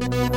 Hello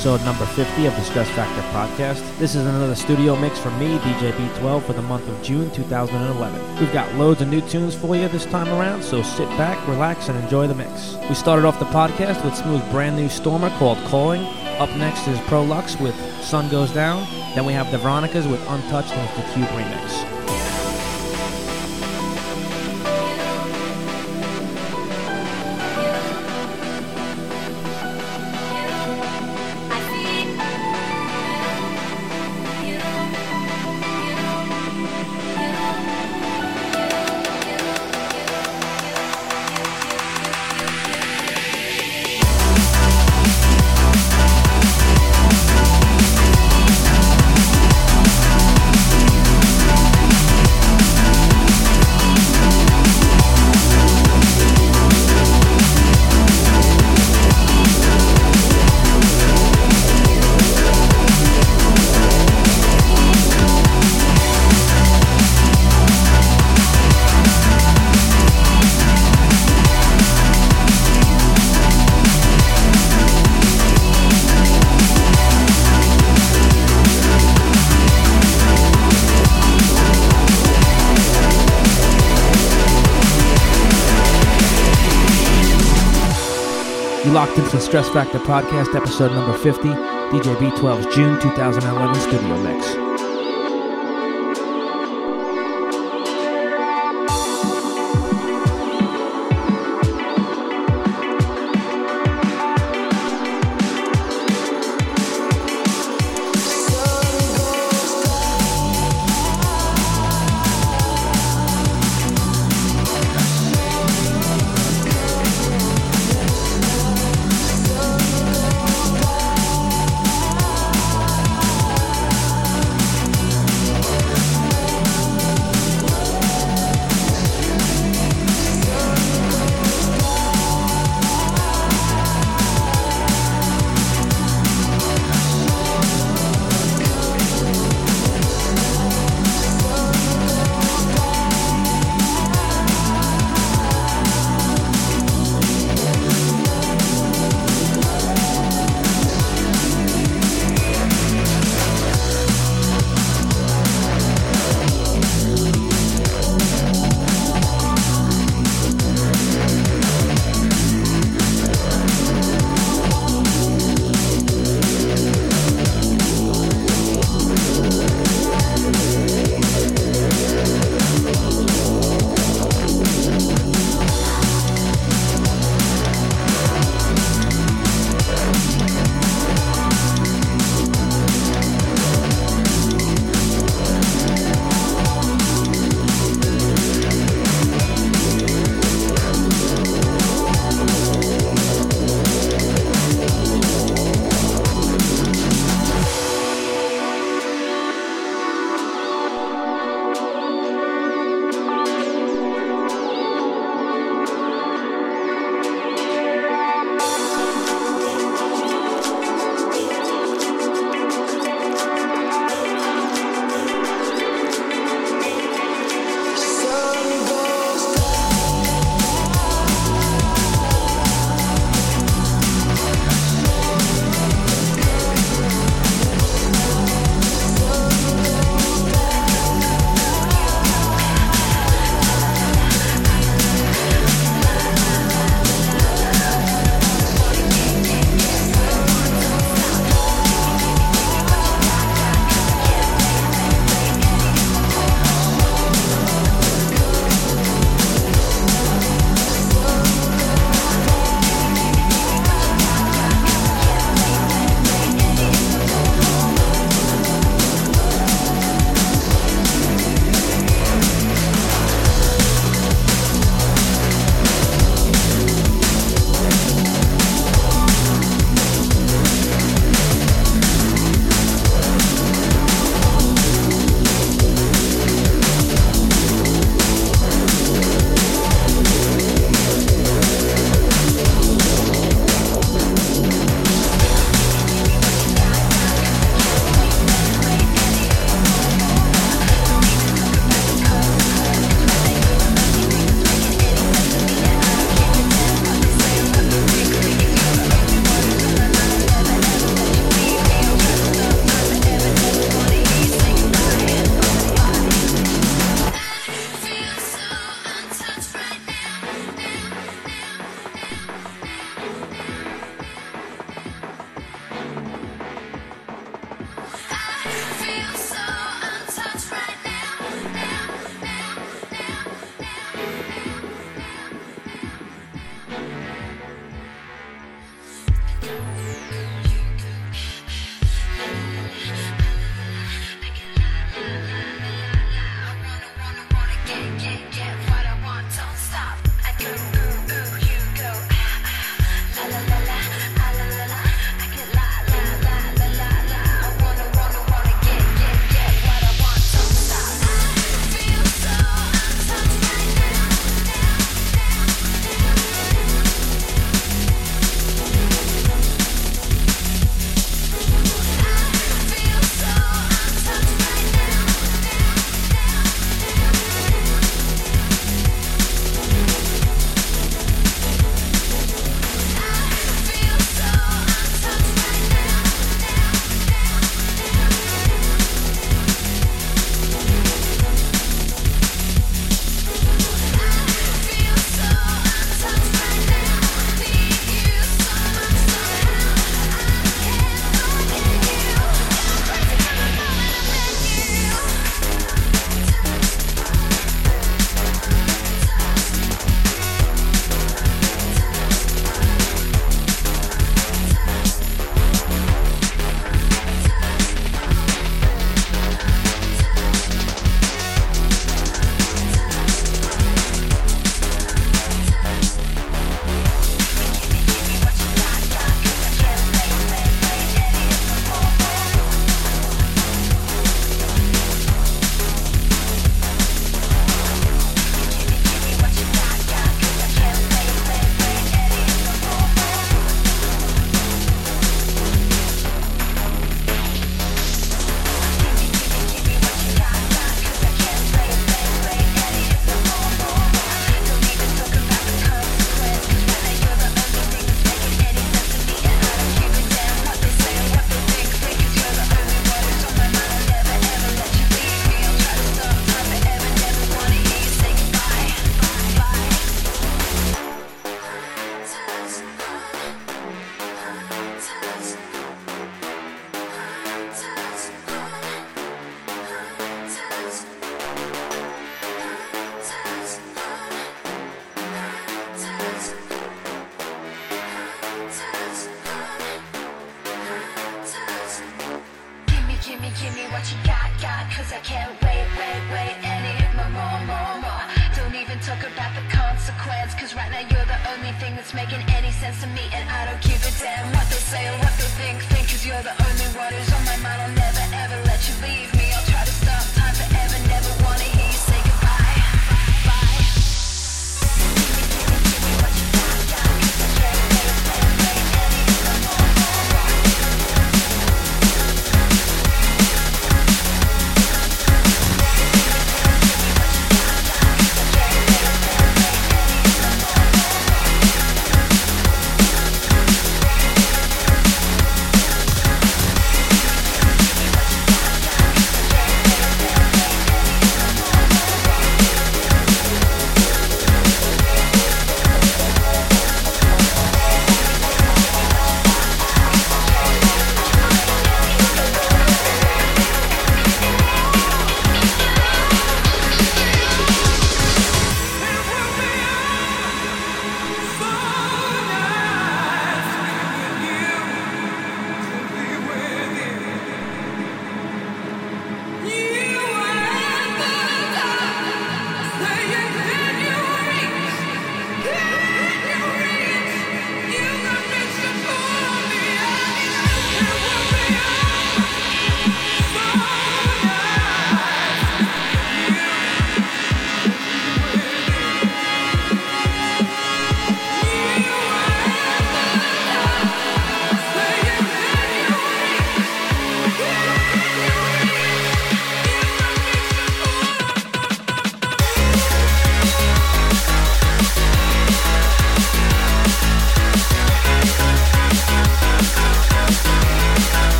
episode number 50 of the Stress Factor podcast. This is another studio mix from me, DJ B-12, for the month of June 2011. We've got loads of new tunes for you this time around, so sit back, relax, and enjoy the mix. We started off the podcast with Smooth's brand new Stormer called Calling. Up next is Pro Luxe with Sun Goes Down. Then we have the Veronicas with Untouched and the Cube remix. You locked into Stress Factor Podcast, episode number 50, DJ B-12's June 2011 studio mix.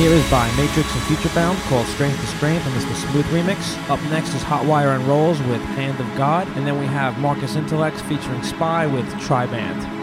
here is by Matrix and Futurebound called Strength to Strength, and it's the Smooth remix. Up next is Hotwire and Rollz with Hand of God, and then we have Marcus Intalex featuring S.P.Y with Triband.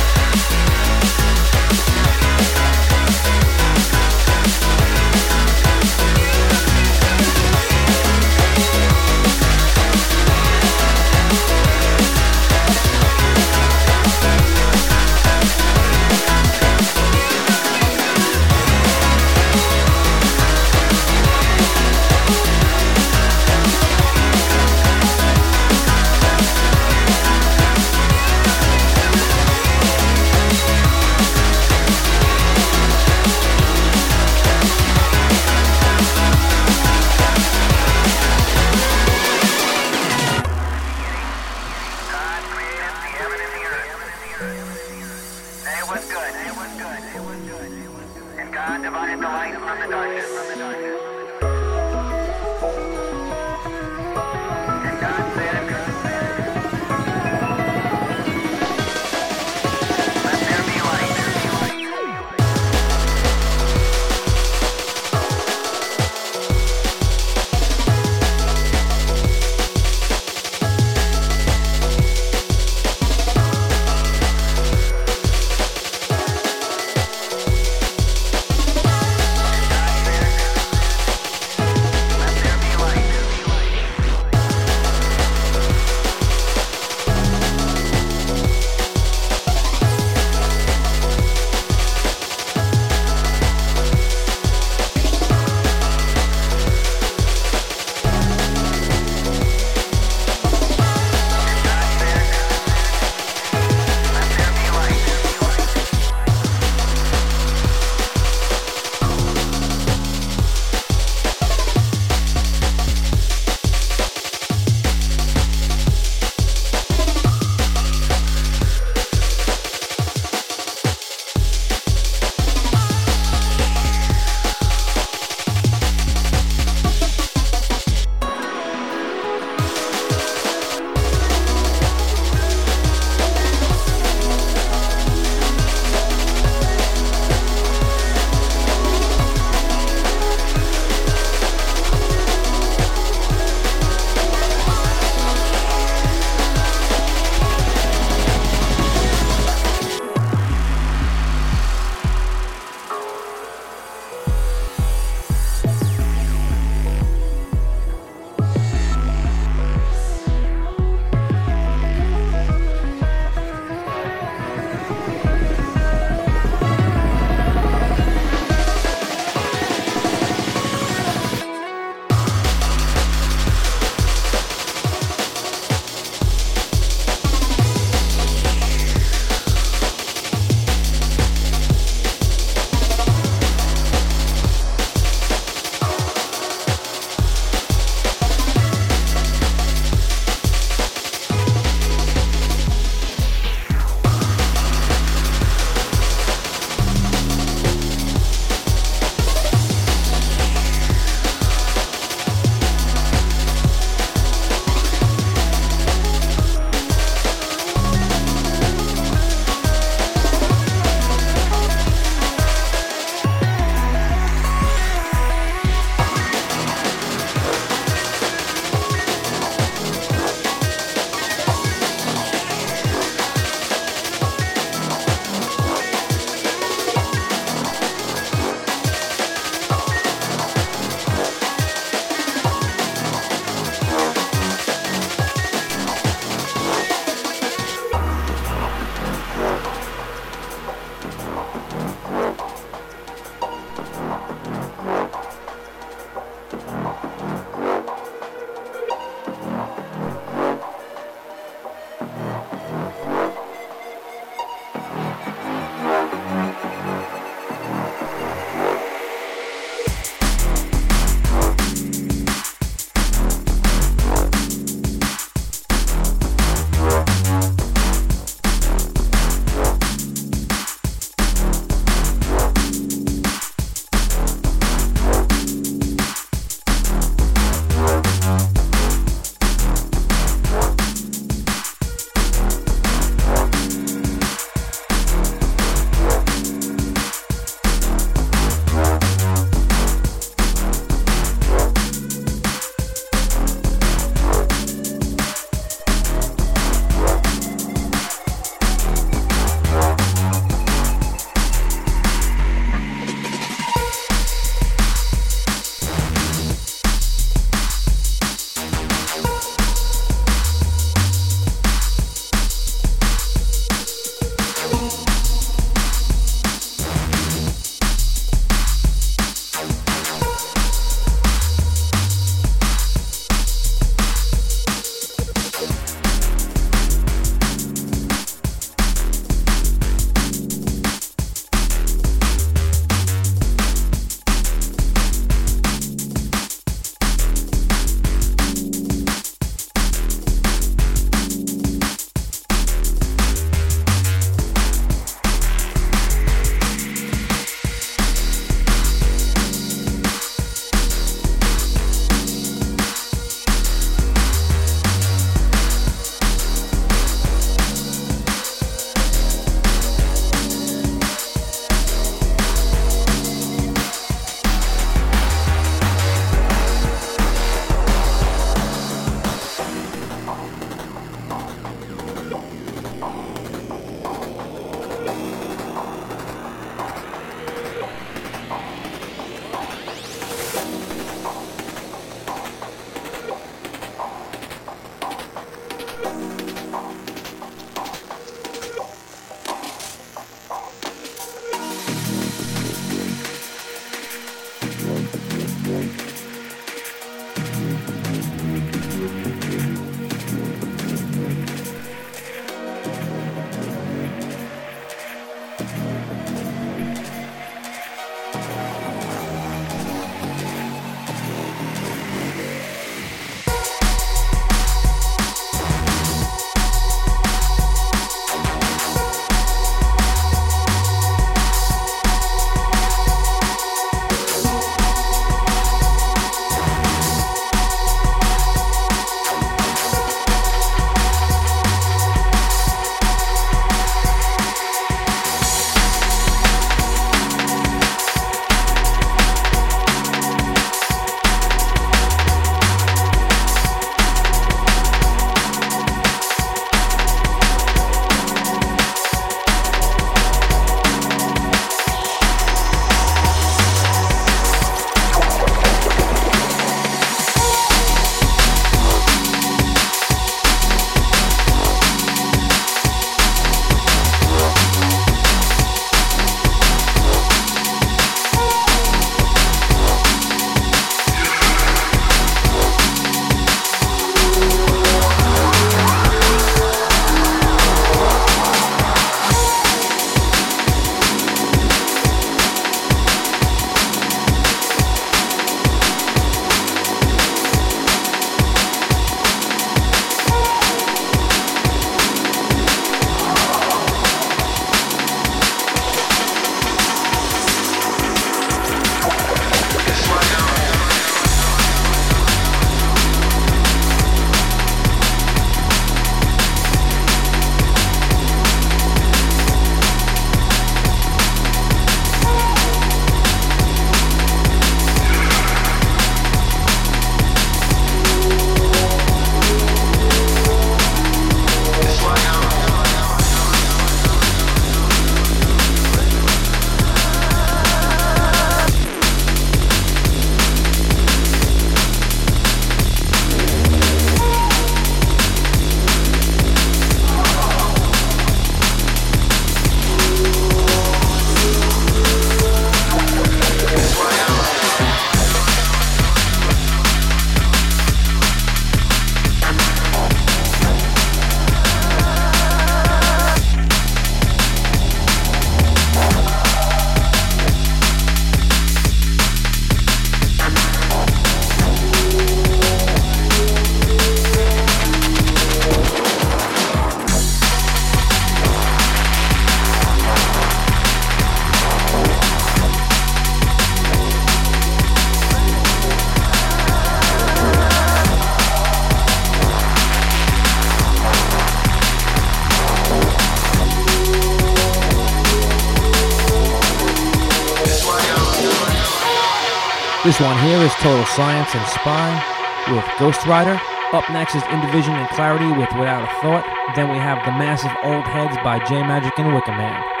One here is Total Science and S.P.Y with Ghostrider. Up next is Indivision and Clarity with Without a Thought. Then we have The Massive Old Headz by J Majik and Wickaman.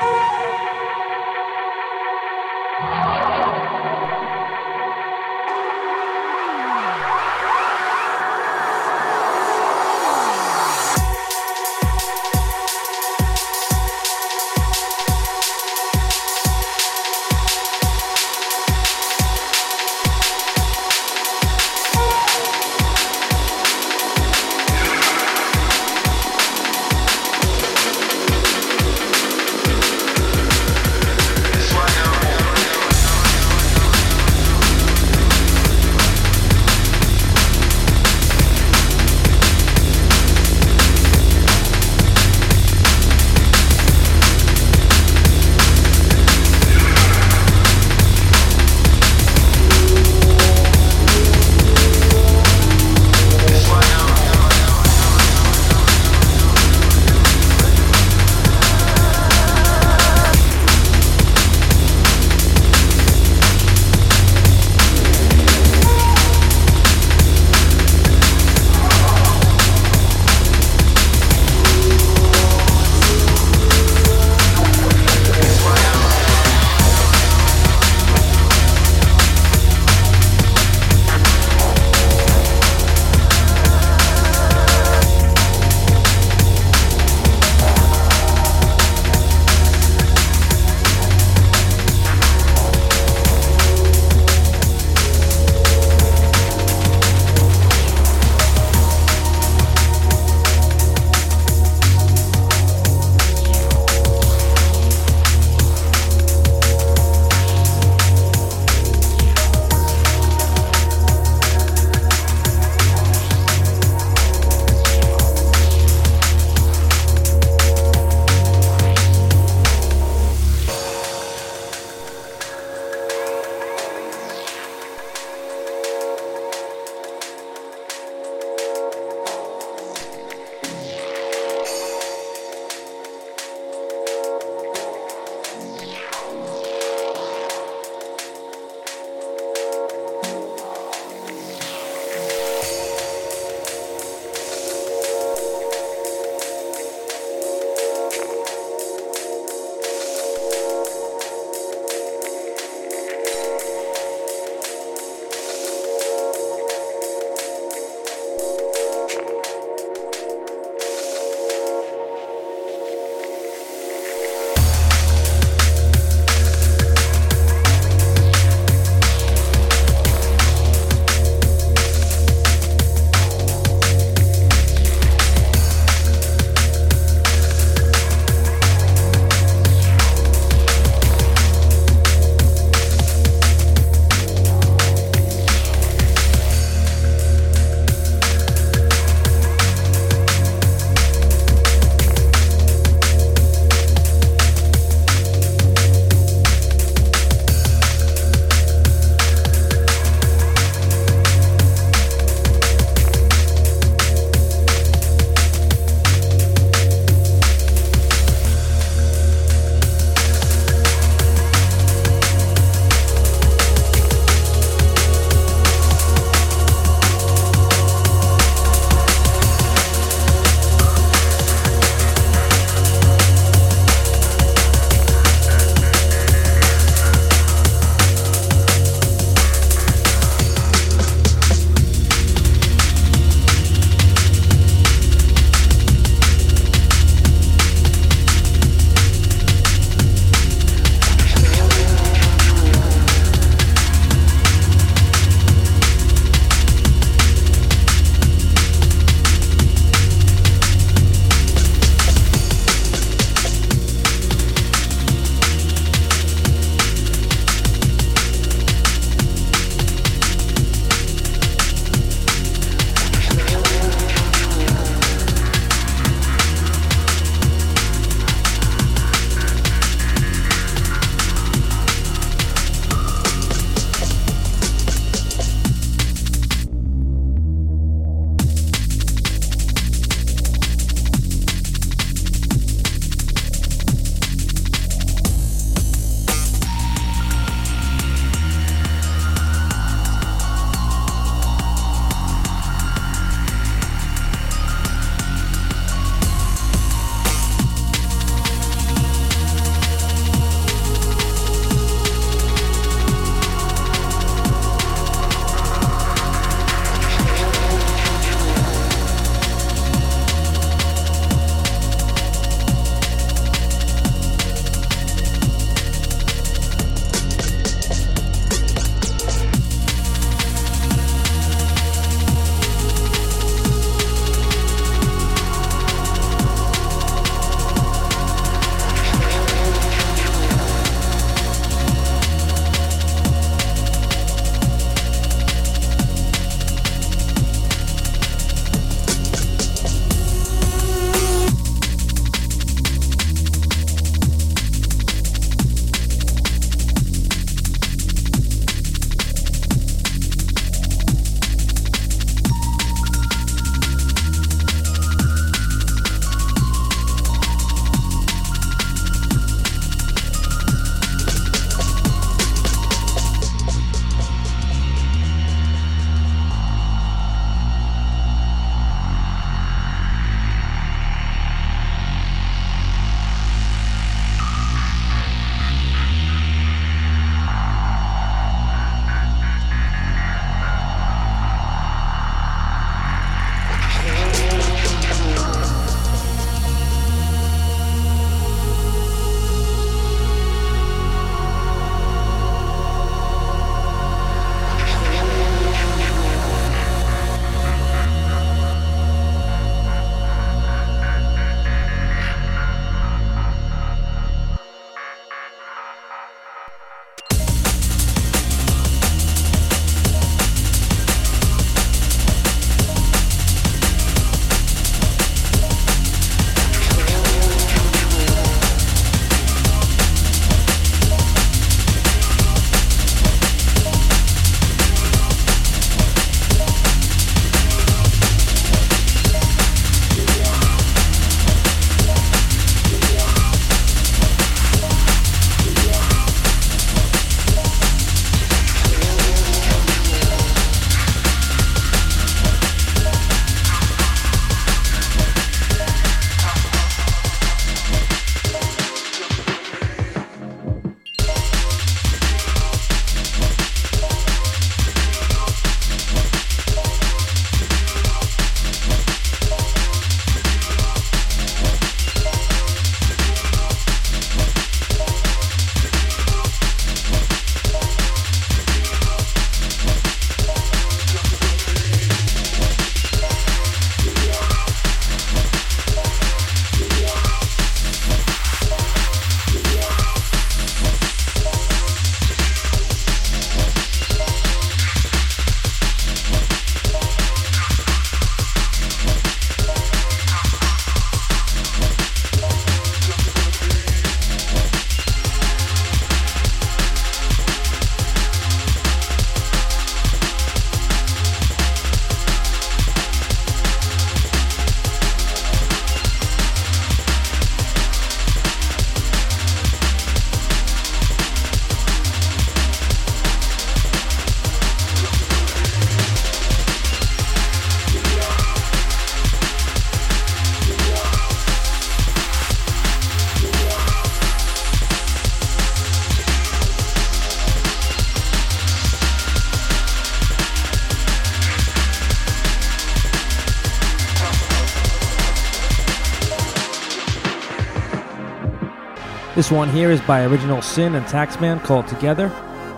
One here is by Original Sin and Taxman called Together.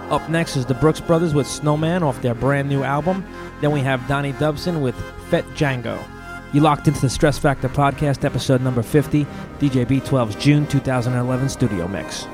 Up next is the Brookes Brothers with Snowman off their brand new album. Then we have Donnie Dubson with Fett Jango. You locked into the Stress Factor Podcast, episode number 50, DJ B-12's June 2011 studio mix.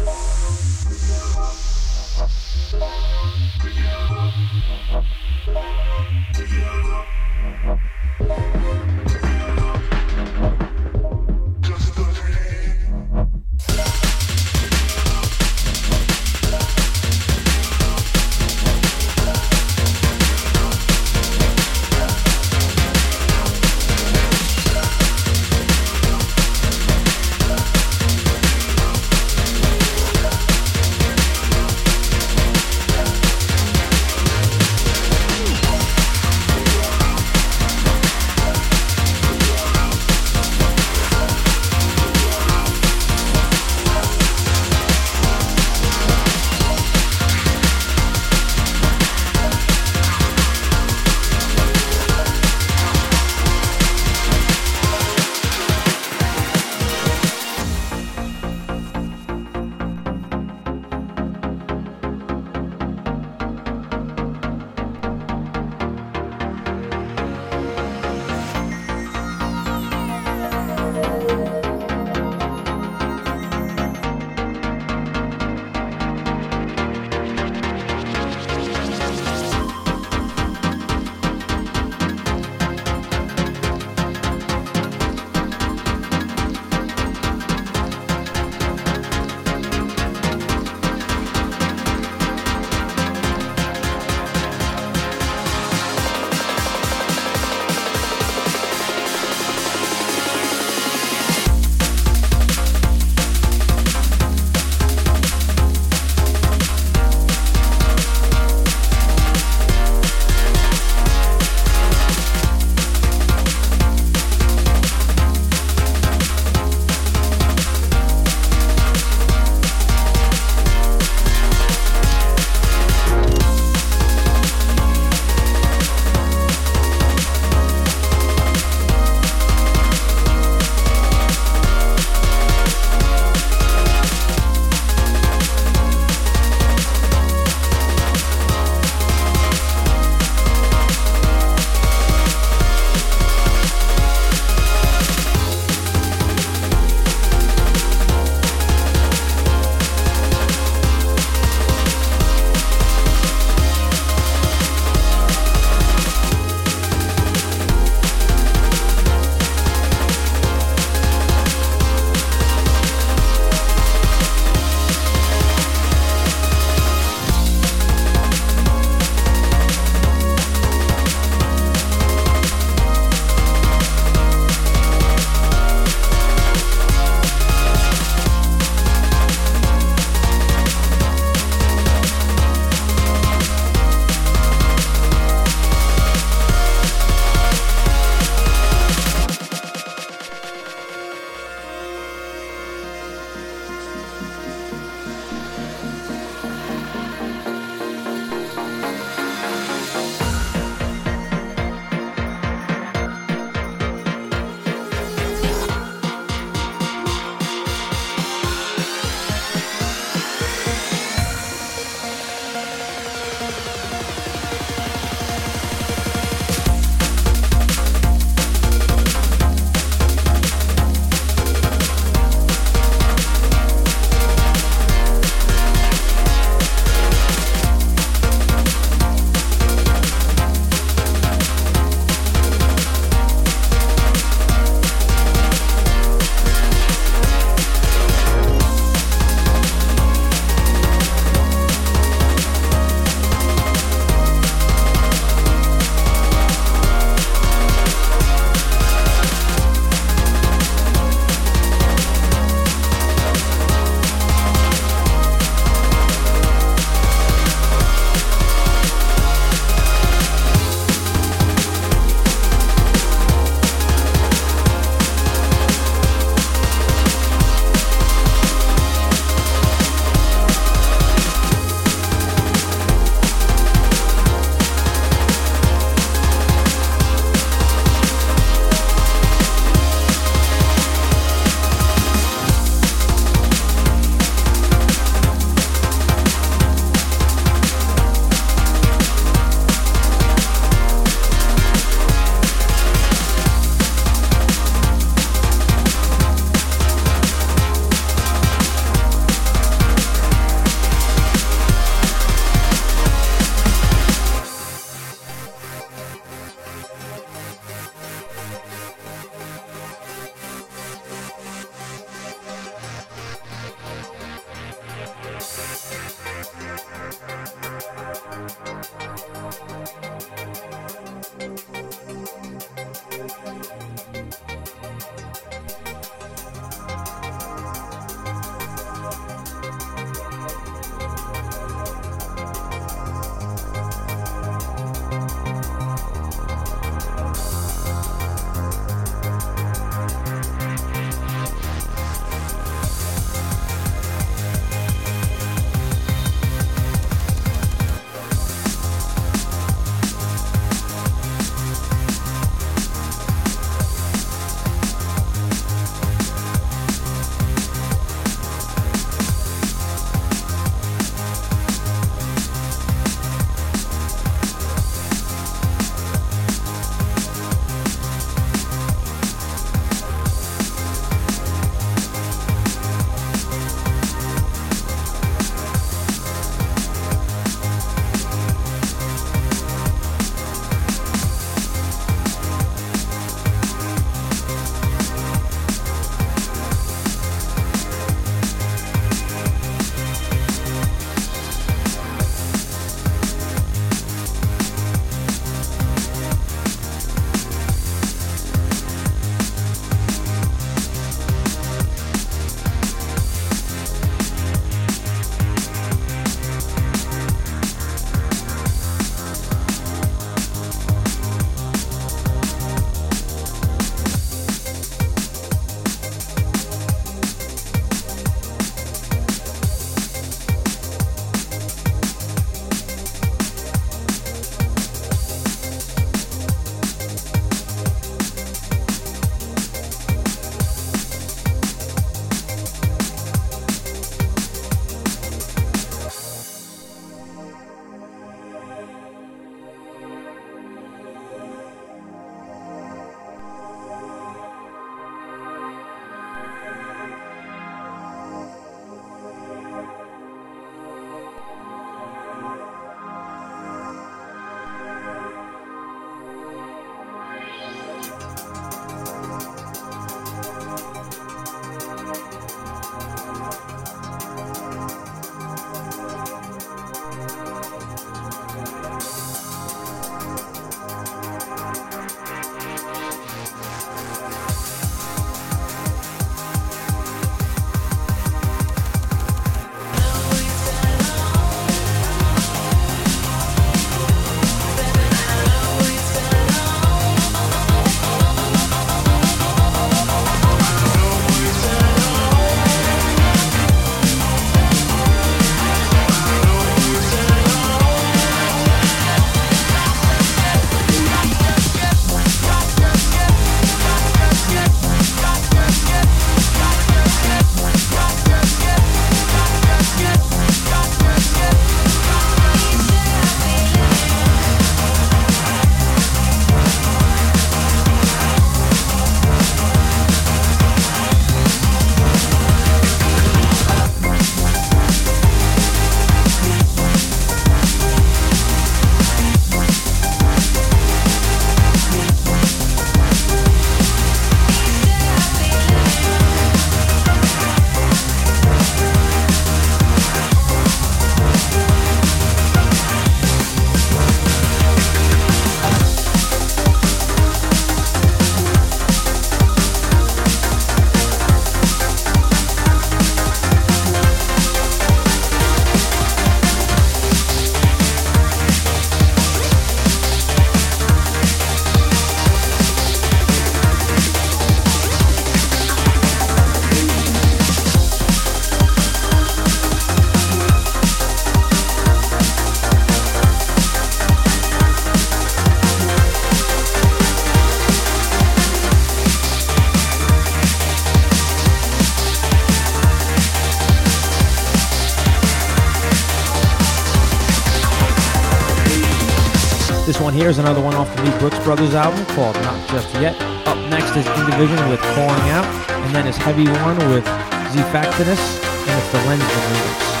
One here is another one off the new Brookes Brothers album called Not Just Yet. Up next is Indivision with Calling Out, and then is Heavy One with Z Factinus, and it's the remix. I'm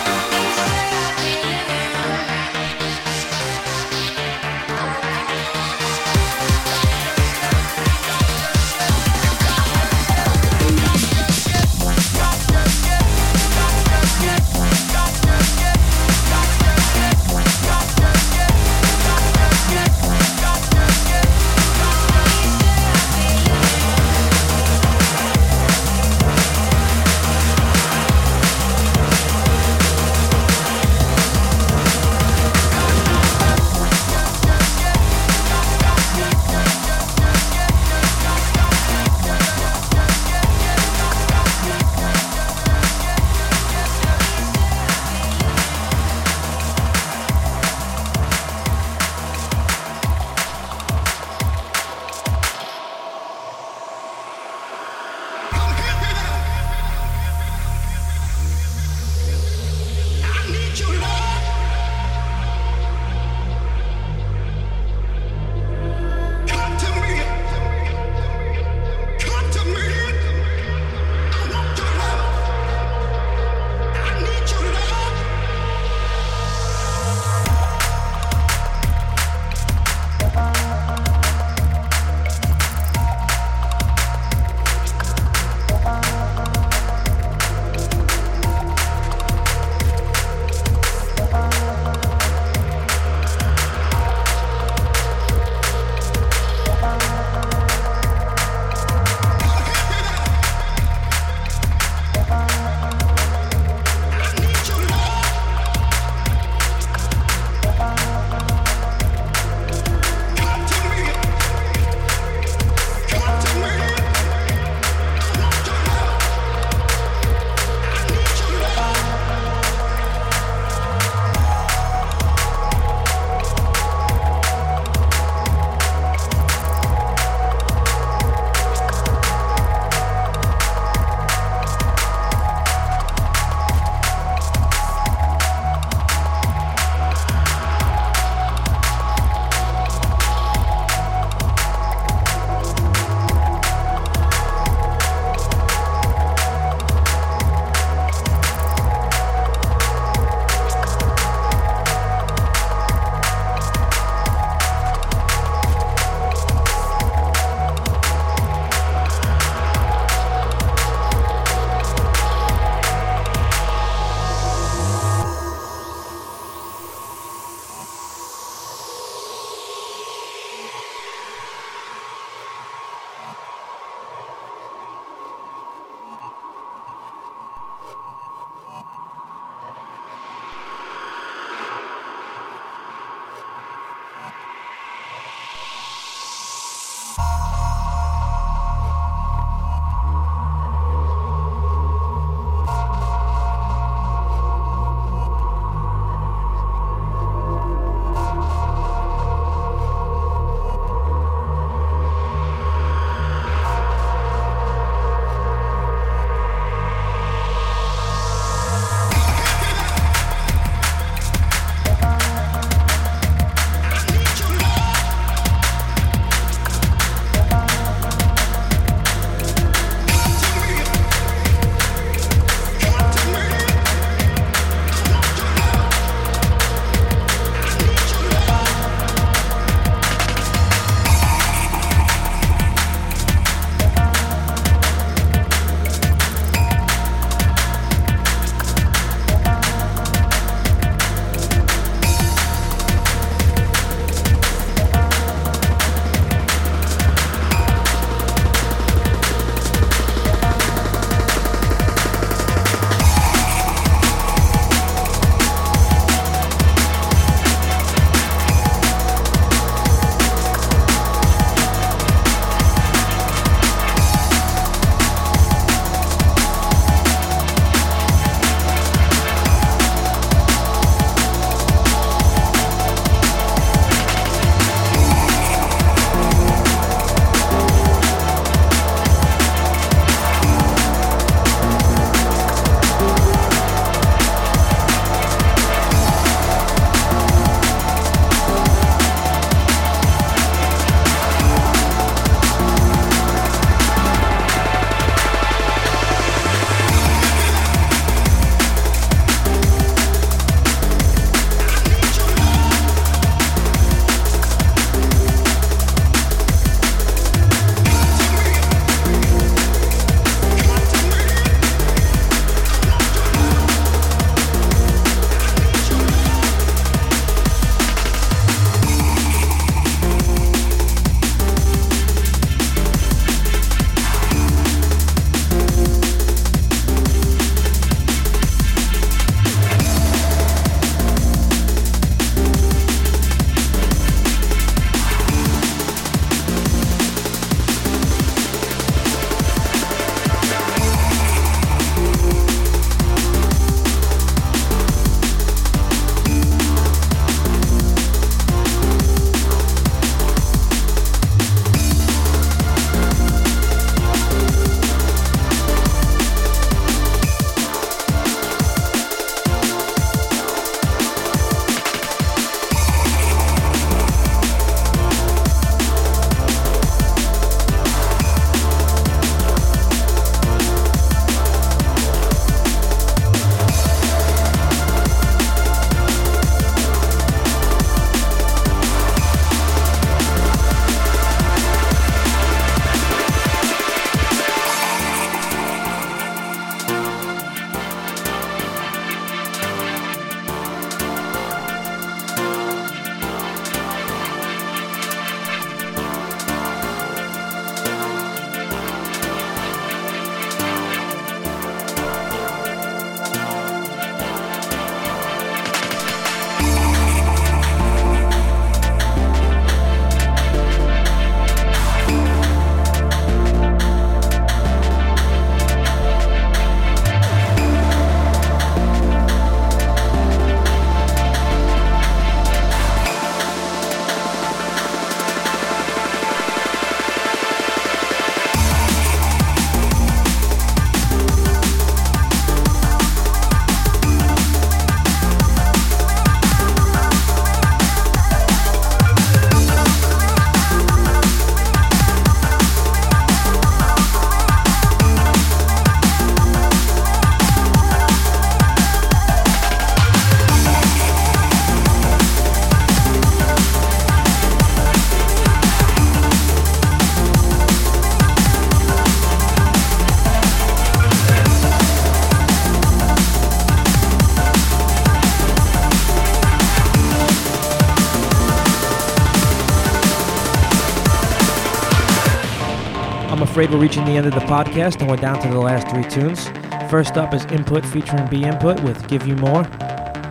afraid we're reaching the end of the podcast and we're down to the last three tunes. First up is Input featuring B-Input with Give You More.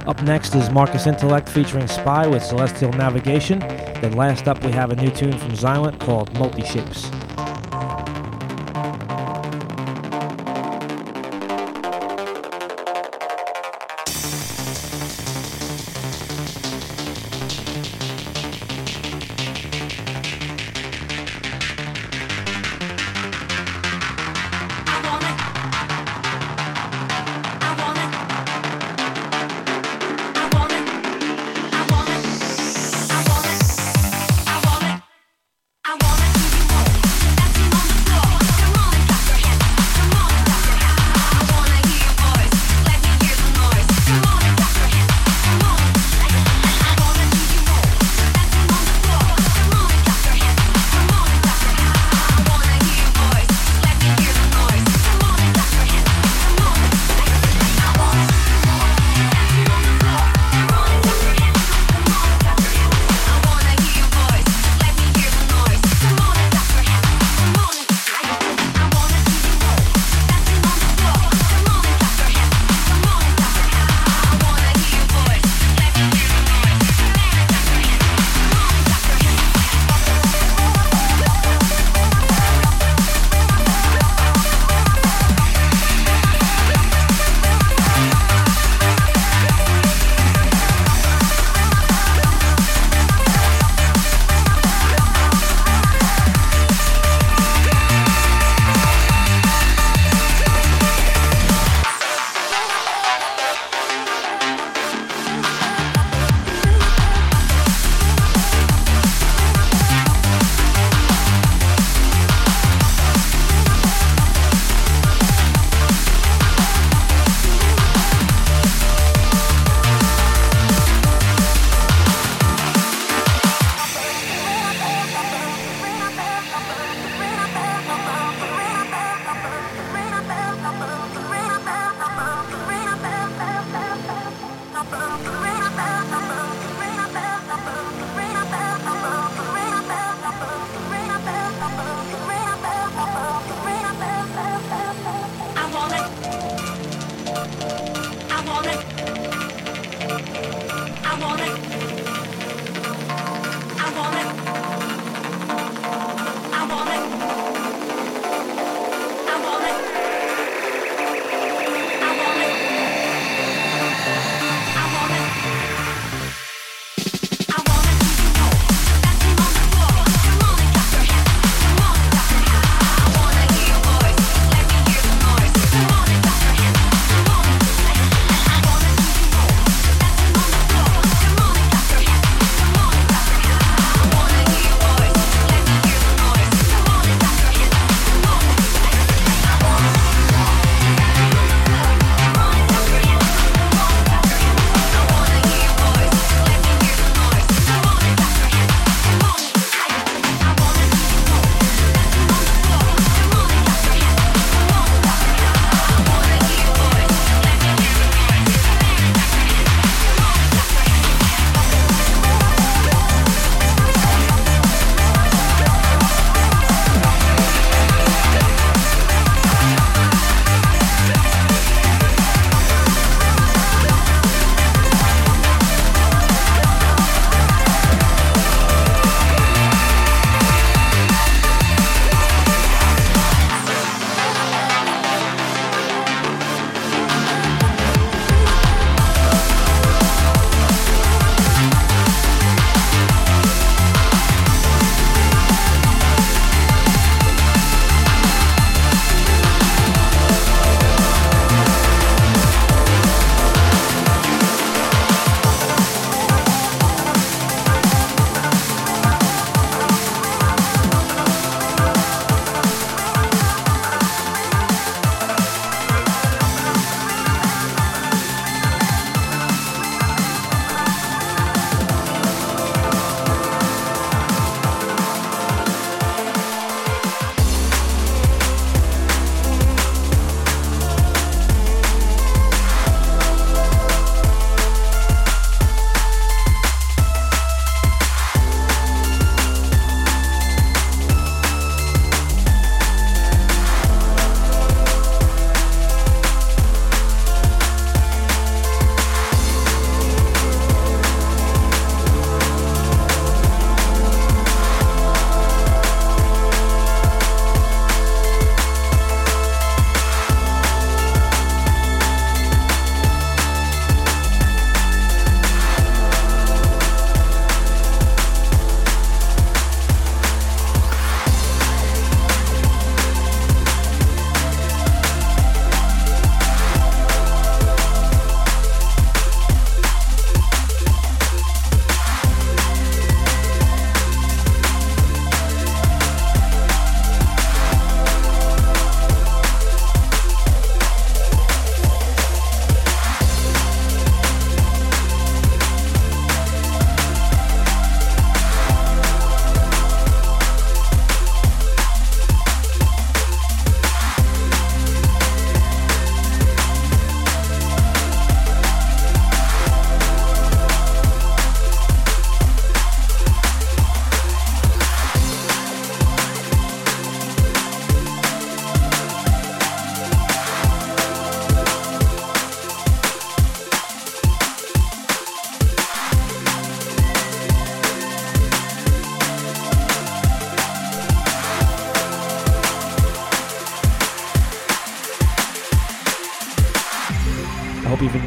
Up next is Marcus Intalex featuring S.P.Y with Celestial Navigation. Then last up we have a new tune from Xilent called Multishapes.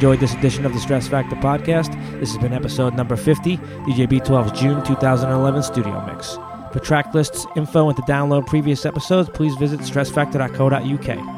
Enjoyed this edition of the Stress Factor podcast. This has been episode number 50, DJ B-12's June 2011 studio mix. For track lists, info, and to download previous episodes, please visit stressfactor.co.uk.